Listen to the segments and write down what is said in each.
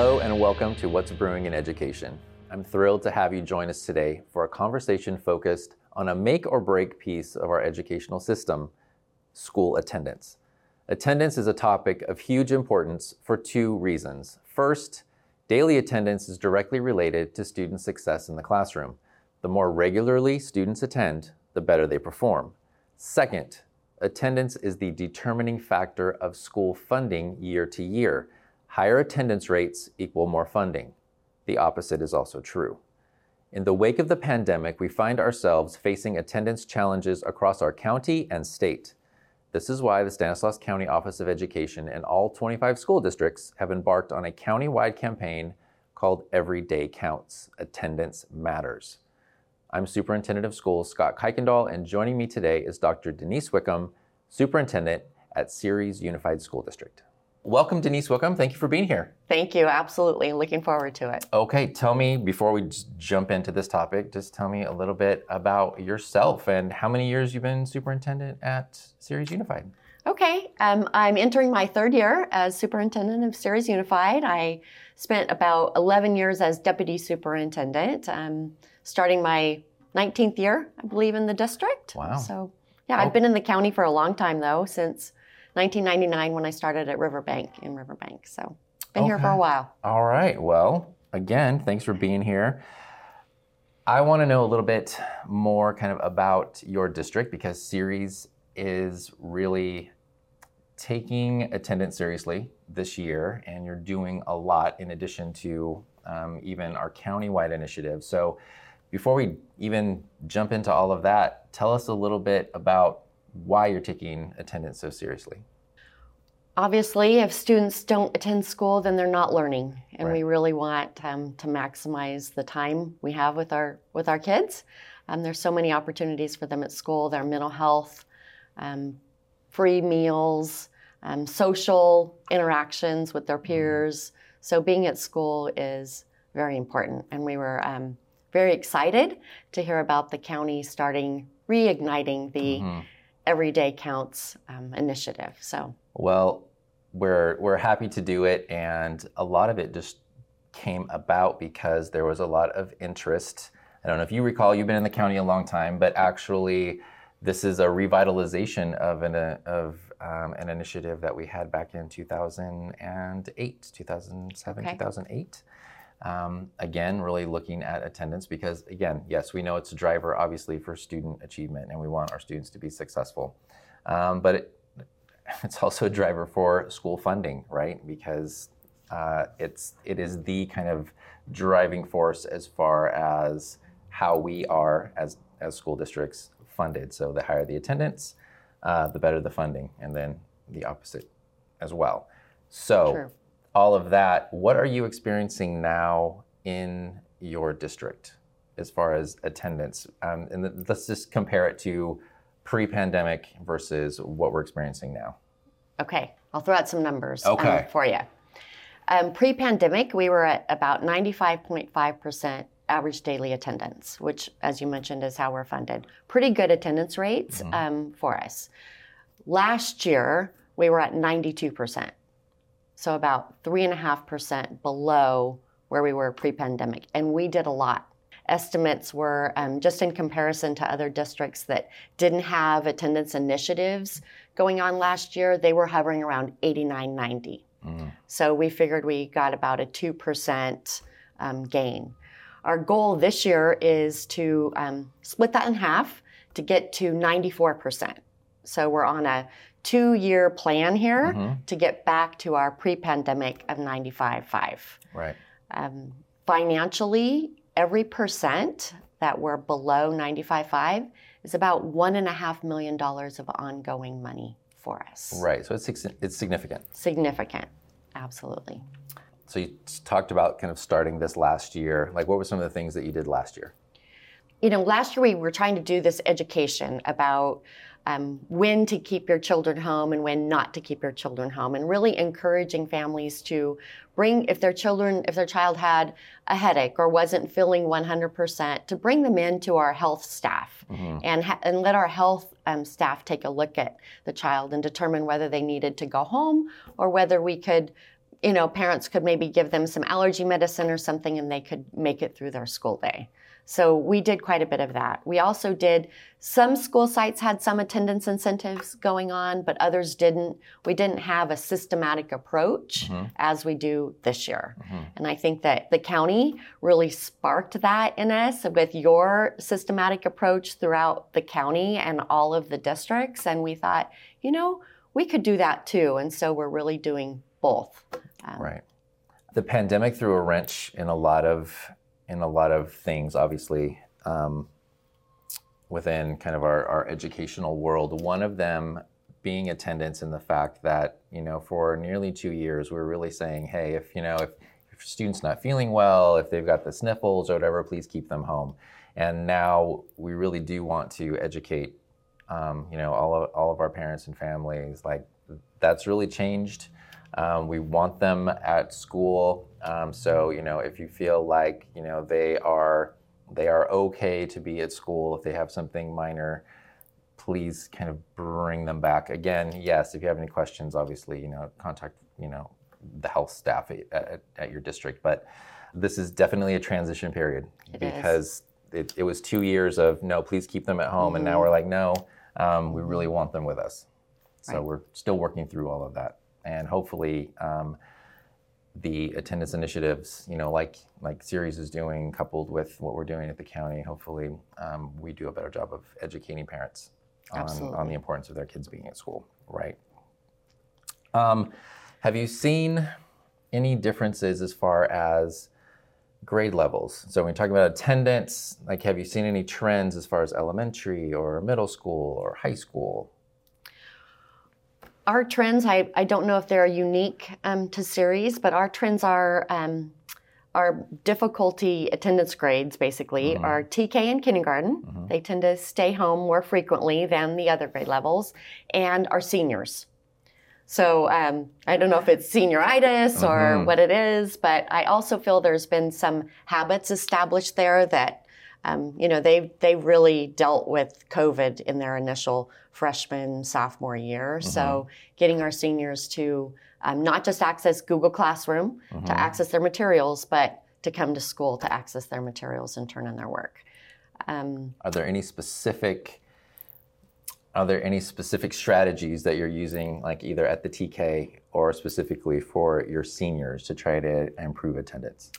Hello, and welcome to What's Brewing in Education. I'm thrilled to have you join us today for a conversation focused on a make or break piece of our educational system school attendance. Attendance is a topic of huge importance for two reasons. First, daily attendance is directly related to student success in the classroom. The more regularly students attend, the better they perform. Second, attendance is the determining factor of school funding year to year. Higher attendance rates equal more funding. The opposite is also true. In the wake of the pandemic, we find ourselves facing attendance challenges across our county and state. This is why the Stanislaus County Office of Education and all 25 school districts have embarked on a county-wide campaign called Every Day Counts Attendance Matters. I'm Superintendent of Schools Scott Kuykendall, and joining me today is Dr. Denise Wickham, Superintendent at Ceres Unified School District. Welcome, Denise Wickham. Thank you for being here. Thank you. Absolutely. Looking forward to it. Okay, tell me, before we jump into this topic, just tell me a little bit about yourself and how many years you've been superintendent at Ceres Unified. Okay, um, I'm entering my third year as superintendent of Ceres Unified. I spent about 11 years as deputy superintendent, um, starting my 19th year, I believe, in the district. Wow. So, yeah, Oh. I've been in the county for a long time, though, since 1999 when I started at Riverbank in Riverbank. So, been here for a while. All right. Well, again, thanks for being here. I want to know a little bit more kind of about your district because Ceres is really taking attendance seriously this year, and you're doing a lot in addition to um, even our countywide initiative. So, before we even jump into all of that, tell us a little bit about why you're taking attendance so seriously. Obviously, if students don't attend school, then they're not learning, and Right. we really want um, to maximize the time we have with our with our kids. Um, there's so many opportunities for them at school. Their mental health, um, free meals, um, social interactions with their peers. So being at school is very important, and we were um, very excited to hear about the county starting reigniting the Mhm. Everyday Counts um, initiative. So. Well, we're we're happy to do it, and a lot of it just came about because there was a lot of interest. I don't know if you recall, you've been in the county a long time, but actually, this is a revitalization of an uh, of um, an initiative that we had back in 2008, 2007, Okay. 2008. Um, again, really looking at attendance because, again, yes, we know it's a driver, obviously, for student achievement, and we want our students to be successful. Um, but it, it's also a driver for school funding, right? Because uh, it's it is the kind of driving force as far as how we are as as school districts funded. So the higher the attendance, uh, the better the funding, and then the opposite as well. So True. All of that, what are you experiencing now in your district as far as attendance? Um, and th- let's just compare it to pre-pandemic versus what we're experiencing now. Okay, I'll throw out some numbers um, for you. Um, Pre pandemic, we were at about 95.5% average daily attendance, which, as you mentioned, is how we're funded. Pretty good attendance rates Mhm. um, for us. Last year, we were at 92%, so about 3.5% below where we were pre pandemic, and we did a lot. Estimates were um, just in comparison to other districts that didn't have attendance initiatives going on last year, they were hovering around 89, 90. Mm. So we figured we got about a 2% um, gain. Our goal this year is to um, split that in half to get to 94%. So we're on a two year plan here Mhm. to get back to our pre pandemic of 95.5. Right. Um, financially, every percent that we're below 95.5 is about $1.5 million of ongoing money for us. Right. So it's it's significant. Significant. Absolutely. So you talked about kind of starting this last year. Like, what were some of the things that you did last year? You know, last year we were trying to do this education about um, when to keep your children home and when not to keep your children home, and really encouraging families to bring, if their children, if their child had a headache or wasn't feeling 100%, to bring them into our health staff Mhm. and, ha- and let our health um, staff take a look at the child and determine whether they needed to go home or whether we could you know, parents could maybe give them some allergy medicine or something and they could make it through their school day. So we did quite a bit of that. We also did some school sites had some attendance incentives going on, but others didn't. We didn't have a systematic approach mm-hmm. as we do this year. Mm-hmm. And I think that the county really sparked that in us with your systematic approach throughout the county and all of the districts. And we thought, you know, we could do that too. And so we're really doing both. Um, right. The pandemic threw a wrench in a lot of in a lot of things, obviously, um, within kind of our, our educational world. One of them being attendance and the fact that, you know, for nearly two years, we are really saying, hey, if, you know, if, if students not feeling well, if they've got the sniffles or whatever, please keep them home. And now we really do want to educate, um, you know, all of, all of our parents and families. Like that's really changed. Um, we want them at school. Um, so you know, if you feel like you know they are they are okay to be at school if they have something minor, please kind of bring them back. Again, yes, if you have any questions, obviously you know contact you know the health staff at, at, at your district. But this is definitely a transition period it because it, it, was two years of no, please keep them at home, mm-hmm. and now mm-hmm. we're like no, um, we really want them with us. So right. we're still working through all of that and hopefully um, the attendance initiatives, you know, like like Ceres is doing, coupled with what we're doing at the county, hopefully um, we do a better job of educating parents on, on, the importance of their kids being at school. Right. Um, have you seen any differences as far as grade levels? So when you're talking about attendance, like have you seen any trends as far as elementary or middle school or high school? Our trends, I, I don't know if they're unique um, to Ceres, but our trends are um, our difficulty attendance grades basically mm-hmm. are TK and kindergarten. Mm-hmm. They tend to stay home more frequently than the other grade levels, and our seniors. So um, I don't know if it's senioritis or mm-hmm. what it is, but I also feel there's been some habits established there that um, you know, they they really dealt with COVID in their initial freshman sophomore year. Mm-hmm. So getting our seniors to um, not just access Google Classroom mm-hmm. to access their materials, but to come to school to access their materials and turn in their work. Um, are there any specific are there any specific strategies that you're using, like either at the TK or specifically for your seniors to try to improve attendance?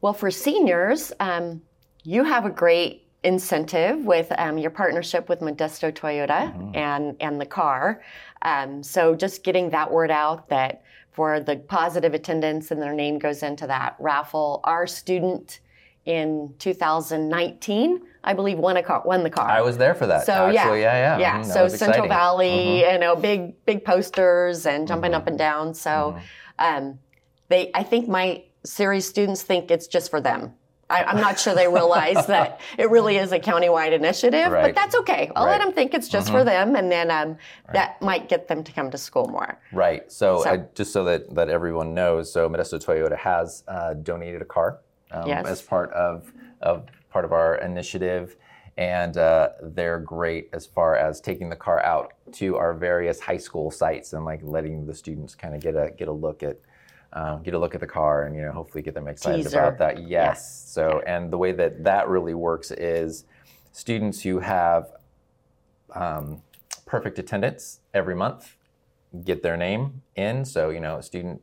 Well, for seniors, um, you have a great incentive with um, your partnership with Modesto Toyota mm-hmm. and and the car. Um, so just getting that word out that for the positive attendance and their name goes into that raffle. Our student in 2019, I believe, won a car, won the car. I was there for that. So actually, yeah, yeah, yeah. Mm-hmm. So Central Valley, mm-hmm. you know, big big posters and jumping up and mm-hmm. down. So mm-hmm. um, they, I think my Ceres students think it's just for them. I, am not sure they realize that it really is a countywide initiative, right. but that's okay. I'll right. let them think it's just mm-hmm. for them, and then um, right. that might get them to come to school more. Right. So, so. I, just so that, that everyone knows, so Modesto Toyota has uh, donated a car um, yes. as part of, of part of our initiative. And uh, they're great as far as taking the car out to our various high school sites and like letting the students kind of get a get a look at uh, get a look at the car and you know hopefully get them excited Teaser. about that. Yes. Yeah. So and the way that that really works is students who have um, perfect attendance every month get their name in. So you know a student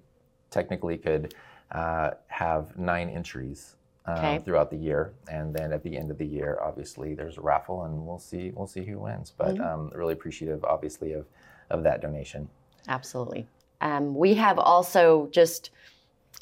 technically could uh, have nine entries. Uh, okay. Throughout the year, and then at the end of the year, obviously there's a raffle, and we'll see we'll see who wins. But mm-hmm. um, really appreciative, obviously, of of that donation. Absolutely. Um, we have also just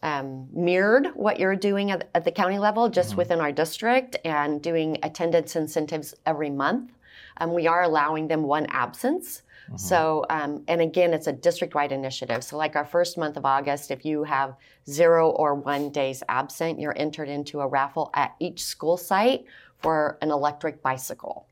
um, mirrored what you're doing at, at the county level just mm-hmm. within our district and doing attendance incentives every month. Um, we are allowing them one absence. Mm-hmm. So, um, and again, it's a district wide initiative. So, like our first month of August, if you have zero or one days absent, you're entered into a raffle at each school site for an electric bicycle.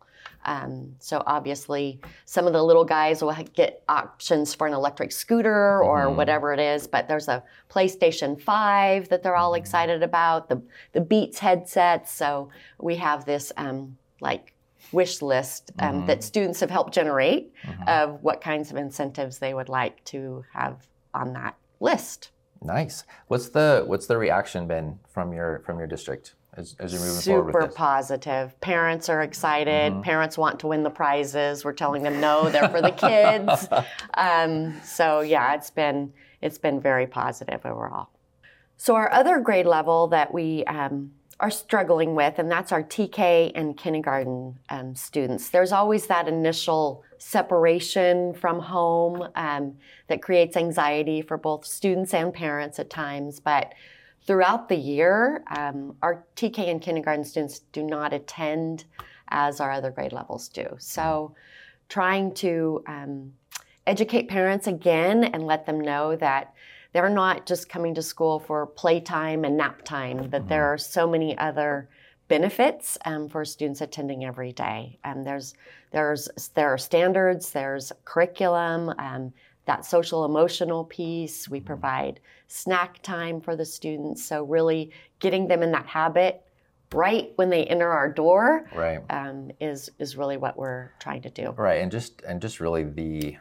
Um, so obviously, some of the little guys will get options for an electric scooter or mm-hmm. whatever it is. But there's a PlayStation Five that they're all mm-hmm. excited about. The the Beats headsets. So we have this um, like wish list um, mm-hmm. that students have helped generate mm-hmm. of what kinds of incentives they would like to have on that list. Nice. What's the what's the reaction been from your from your district as, as you're moving forward Super positive. Parents are excited. Mm-hmm. Parents want to win the prizes. We're telling them no, they're for the kids. Um, so yeah, it's been it's been very positive overall. So our other grade level that we um, are struggling with, and that's our TK and kindergarten um, students. There's always that initial separation from home um, that creates anxiety for both students and parents at times, but throughout the year, um, our TK and kindergarten students do not attend as our other grade levels do. So, trying to um, educate parents again and let them know that they're not just coming to school for playtime and nap time, that there are so many other benefits um, for students attending every day. Um, there's, there's, there are standards, there's curriculum, um, that social emotional piece. We provide snack time for the students. So, really getting them in that habit right when they enter our door Right. um, is, is really what we're trying to do. Right, and just and just really the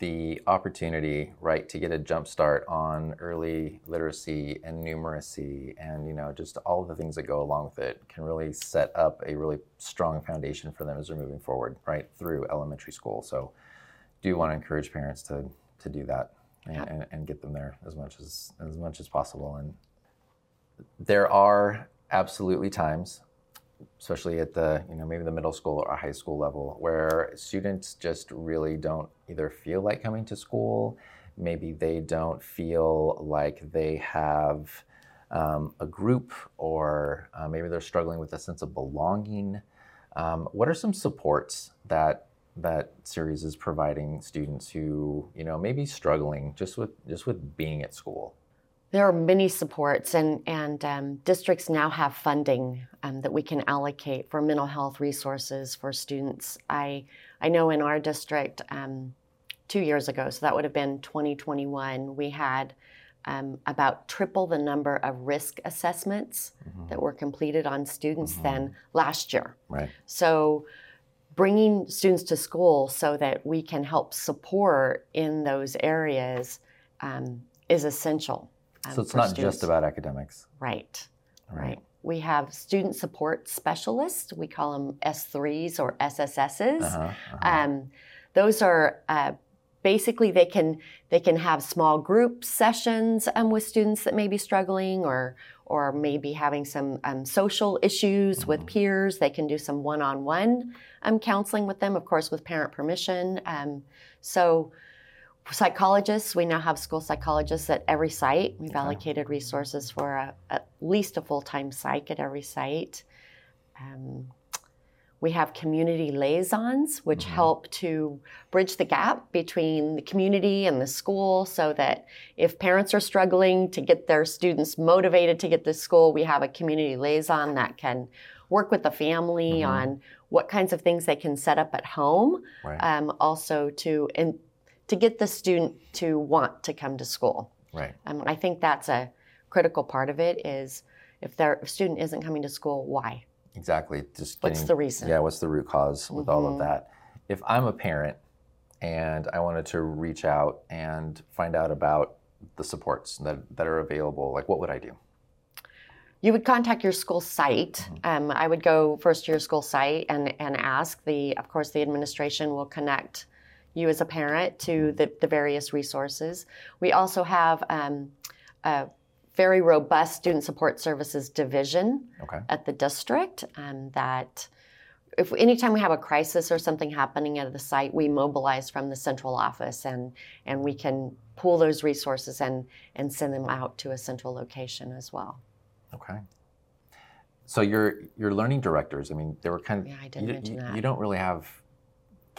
the opportunity, right, to get a jump start on early literacy and numeracy, and you know, just all of the things that go along with it, can really set up a really strong foundation for them as they're moving forward, right, through elementary school. So, do want to encourage parents to to do that and, Yeah. and, and get them there as much as as much as possible. And there are absolutely times especially at the you know maybe the middle school or high school level where students just really don't either feel like coming to school maybe they don't feel like they have um, a group or uh, maybe they're struggling with a sense of belonging um, what are some supports that that Ceres is providing students who you know may be struggling just with just with being at school There are many supports, and, and um, districts now have funding um, that we can allocate for mental health resources for students. I, I know in our district um, two years ago, so that would have been 2021, we had um, about triple the number of risk assessments that were completed on students than last year. right So, bringing students to school so that we can help support in those areas um, is essential. um, so it's not students. just about academics right, right, right. We have student support specialists. We call them S3s or SSSs. Uh-huh, uh-huh. Um, those are uh, basically they can they can have small group sessions um, with students that may be struggling or or maybe having some um, social issues with peers. They can do some one-on-one um, counseling with them, of course, with parent permission. Um, so. Psychologists, we now have school psychologists at every site. We've allocated resources for a, at least a full time psych at every site. We have community liaisons, which help to bridge the gap between the community and the school so that if parents are struggling to get their students motivated to get to school, we have a community liaison that can work with the family on what kinds of things they can set up at home, Right. um, also to, and to get the student to want to come to school. right Um, I think that's a critical part of it is if their student isn't coming to school, why? Exactly. Just What's getting- the reason? Yeah, what's the root cause with all of Mhm. that? If I'm a parent and I wanted to reach out and find out about the supports that, that are available, like what would I do? You would contact your school site. Um, I would go first to your school site and, and ask. The of course the administration will connect you as a parent to the, the various resources. We also have um, a very robust student support services division Okay. at the district um, that if anytime we have a crisis or something happening at the site, we mobilize from the central office and and we can pool those resources and and send them out to a central location as well. Okay. So your your learning directors, I mean, they were kind of Yeah, I didn't you, mention you- that. you don't really have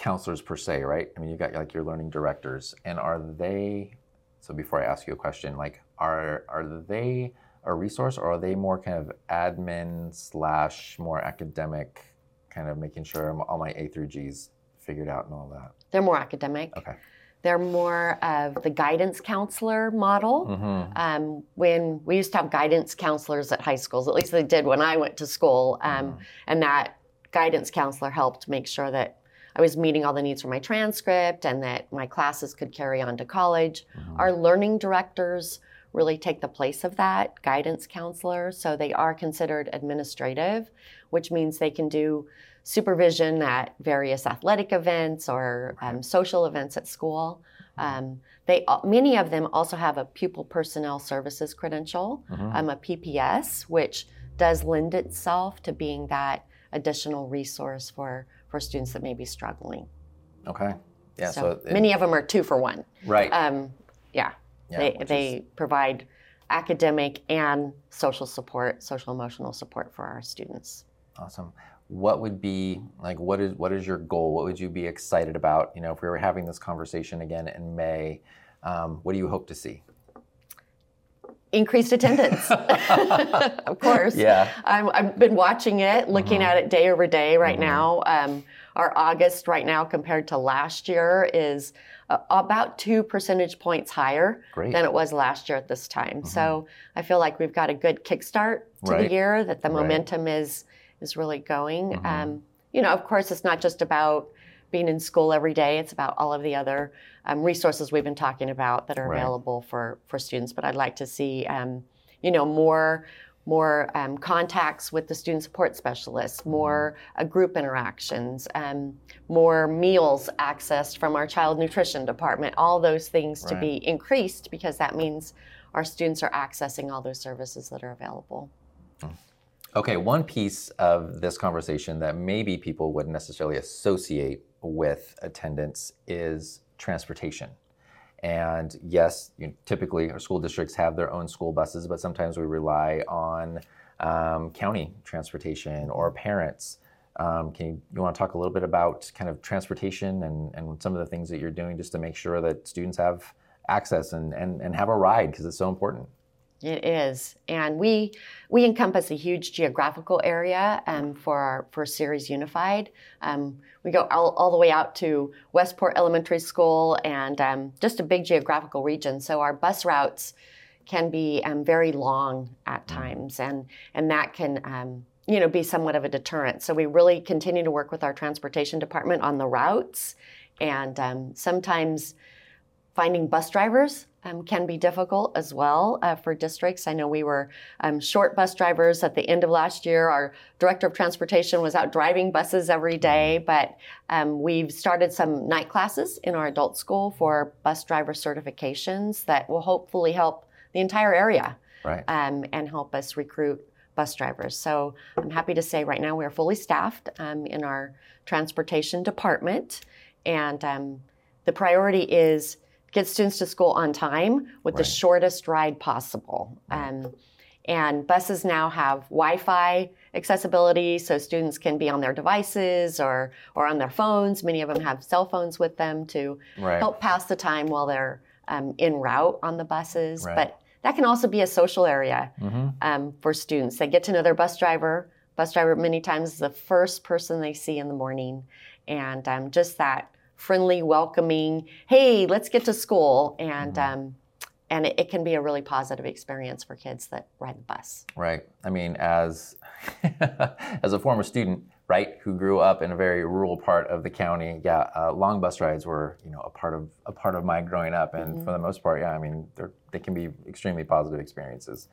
counselors per se, right? I mean, you got like your learning directors, and are they? So before I ask you a question, like, are are they a resource, or are they more kind of admin slash more academic, kind of making sure all my A through G's figured out and all that? They're more academic. Okay. They're more of the guidance counselor model. Mm-hmm. Um, when we used to have guidance counselors at high schools, at least they did when I went to school, um, and that guidance counselor helped make sure that I was meeting all the needs for my transcript and that my classes could carry on to college. Our learning directors really take the place of that guidance counselor. So they are considered administrative, which means they can do supervision at various athletic events or um, social events at school. Um, they many of them also have a pupil personnel services credential, mm-hmm. um, a PPS, which does lend itself to being that additional resource for for students that may be struggling. Okay. Yeah. So, so it, many of them are two for one. Right. Um, yeah. yeah. They they is... provide academic and social support, social emotional support for our students. Awesome what would be like what is what is your goal what would you be excited about you know if we were having this conversation again in may um, what do you hope to see increased attendance of course yeah i have been watching it looking mm-hmm. at it day over day right mm-hmm. now um, our august right now compared to last year is uh, about two percentage points higher Great. than it was last year at this time mm-hmm. so i feel like we've got a good kickstart to right. the year that the momentum right. is is really going. Mm-hmm. Um, you know, of course, it's not just about being in school every day. It's about all of the other um, resources we've been talking about that are right. available for for students. But I'd like to see, um, you know, more more um, contacts with the student support specialists, mm-hmm. more uh, group interactions, um, more meals accessed from our child nutrition department. All those things right. to be increased because that means our students are accessing all those services that are available. Mm. Okay, one piece of this conversation that maybe people wouldn't necessarily associate with attendance is transportation. And yes, you know, typically our school districts have their own school buses, but sometimes we rely on um, county transportation or parents. Um, can you, you want to talk a little bit about kind of transportation and, and some of the things that you're doing just to make sure that students have access and, and, and have a ride because it's so important? It is, and we we encompass a huge geographical area um, for our for Ceres Unified. Um, we go all, all, the way out to Westport Elementary School, and um, just a big geographical region. So our bus routes can be um, very long at mm. times, and and that can um, you know be somewhat of a deterrent. So we really continue to work with our transportation department on the routes, and um, sometimes finding bus drivers um, can be difficult as well uh, for districts. I know we were um, short bus drivers at the end of last year. Our director of transportation was out driving buses every day, mm-hmm. but um, we've started some night classes in our adult school for bus driver certifications that will hopefully help the entire area right. Um, and help us recruit bus drivers. So I'm happy to say right now we are fully staffed um, in our transportation department, and um, the priority is get students to school on time with right. the shortest ride possible. Um, and buses now have Wi-Fi accessibility, so students can be on their devices or or on their phones. Many of them have cell phones with them to right. help pass the time while they're um, en route on the buses. Right. But that can also be a social area mm-hmm. um, for students. They get to know their bus driver. Bus driver many times is the first person they see in the morning, and um, just that friendly, welcoming, hey, let's get to school. And, mm-hmm. um, and it, it, can be a really positive experience for kids that ride the bus. Right. I mean, as, as a former student, right, who grew up in a very rural part of the county, yeah, uh, long bus rides were, you know, a part of a part of my growing up, and mm-hmm. for the most part, yeah, I mean, they can be extremely positive experiences.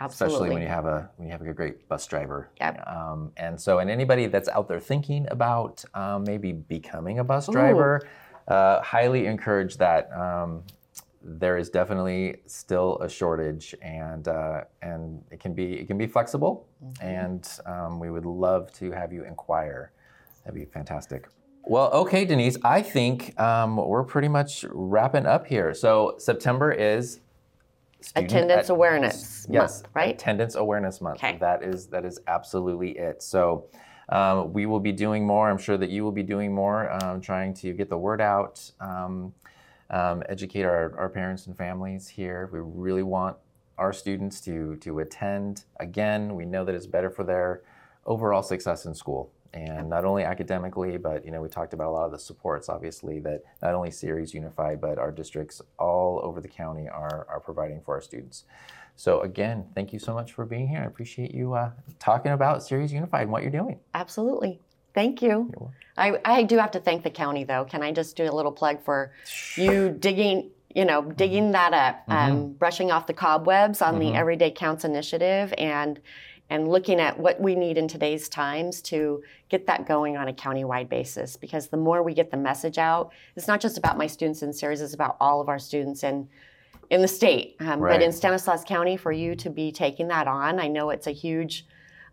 Absolutely. Especially when you have a when you have a great bus driver. Yep. Um, and so, and anybody that's out there thinking about um, maybe becoming a bus driver, uh, highly encourage that. Um, there is definitely still a shortage, and uh, and it can be it can be flexible, mm-hmm. and um, we would love to have you inquire. That'd be fantastic. Well, okay, Denise, I think um, we're pretty much wrapping up here. So September is attendance at, awareness yes, month, right? Attendance awareness month. Okay. That is that is absolutely it. So um, we will be doing more. I'm sure that you will be doing more, um, trying to get the word out, um, um educate our, our parents and families here. We really want our students to to attend. Again, we know that it's better for their overall success in school and not only academically, but you know we talked about a lot of the supports, obviously, that not only Ceres Unified, but our districts all over the county are are providing for our students. So again, thank you so much for being here. I appreciate you uh, talking about Ceres Unified and what you're doing. Absolutely. Thank you. I, I do have to thank the county though. Can I just do a little plug for you digging you know, digging that up, um, brushing off the cobwebs on the Everyday Counts initiative, and and looking at what we need in today's times to get that going on a countywide basis. Because the more we get the message out, it's not just about my students in Ceres; it's about all of our students in in the state. Um, Right. But in Stanislaus County, for you to be taking that on, I know it's a huge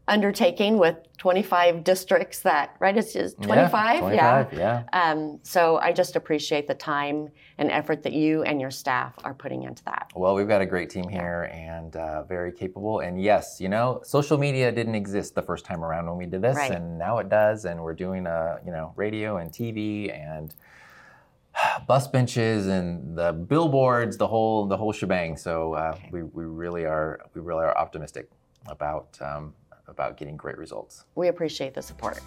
undertaking with 25 districts that right it's just 25 Yeah, 25, yeah. um, so I just appreciate the time and effort that you and your staff are putting into that. Well, we've got a great team here and uh, very capable. And yes, you know, social media didn't exist the first time around when we did this, Right. and now it does. And we're doing, uh, you know, radio and TV and bus benches and the billboards, the whole the whole shebang. So uh, we, we really are we really are optimistic about um, about getting great results. We appreciate the support.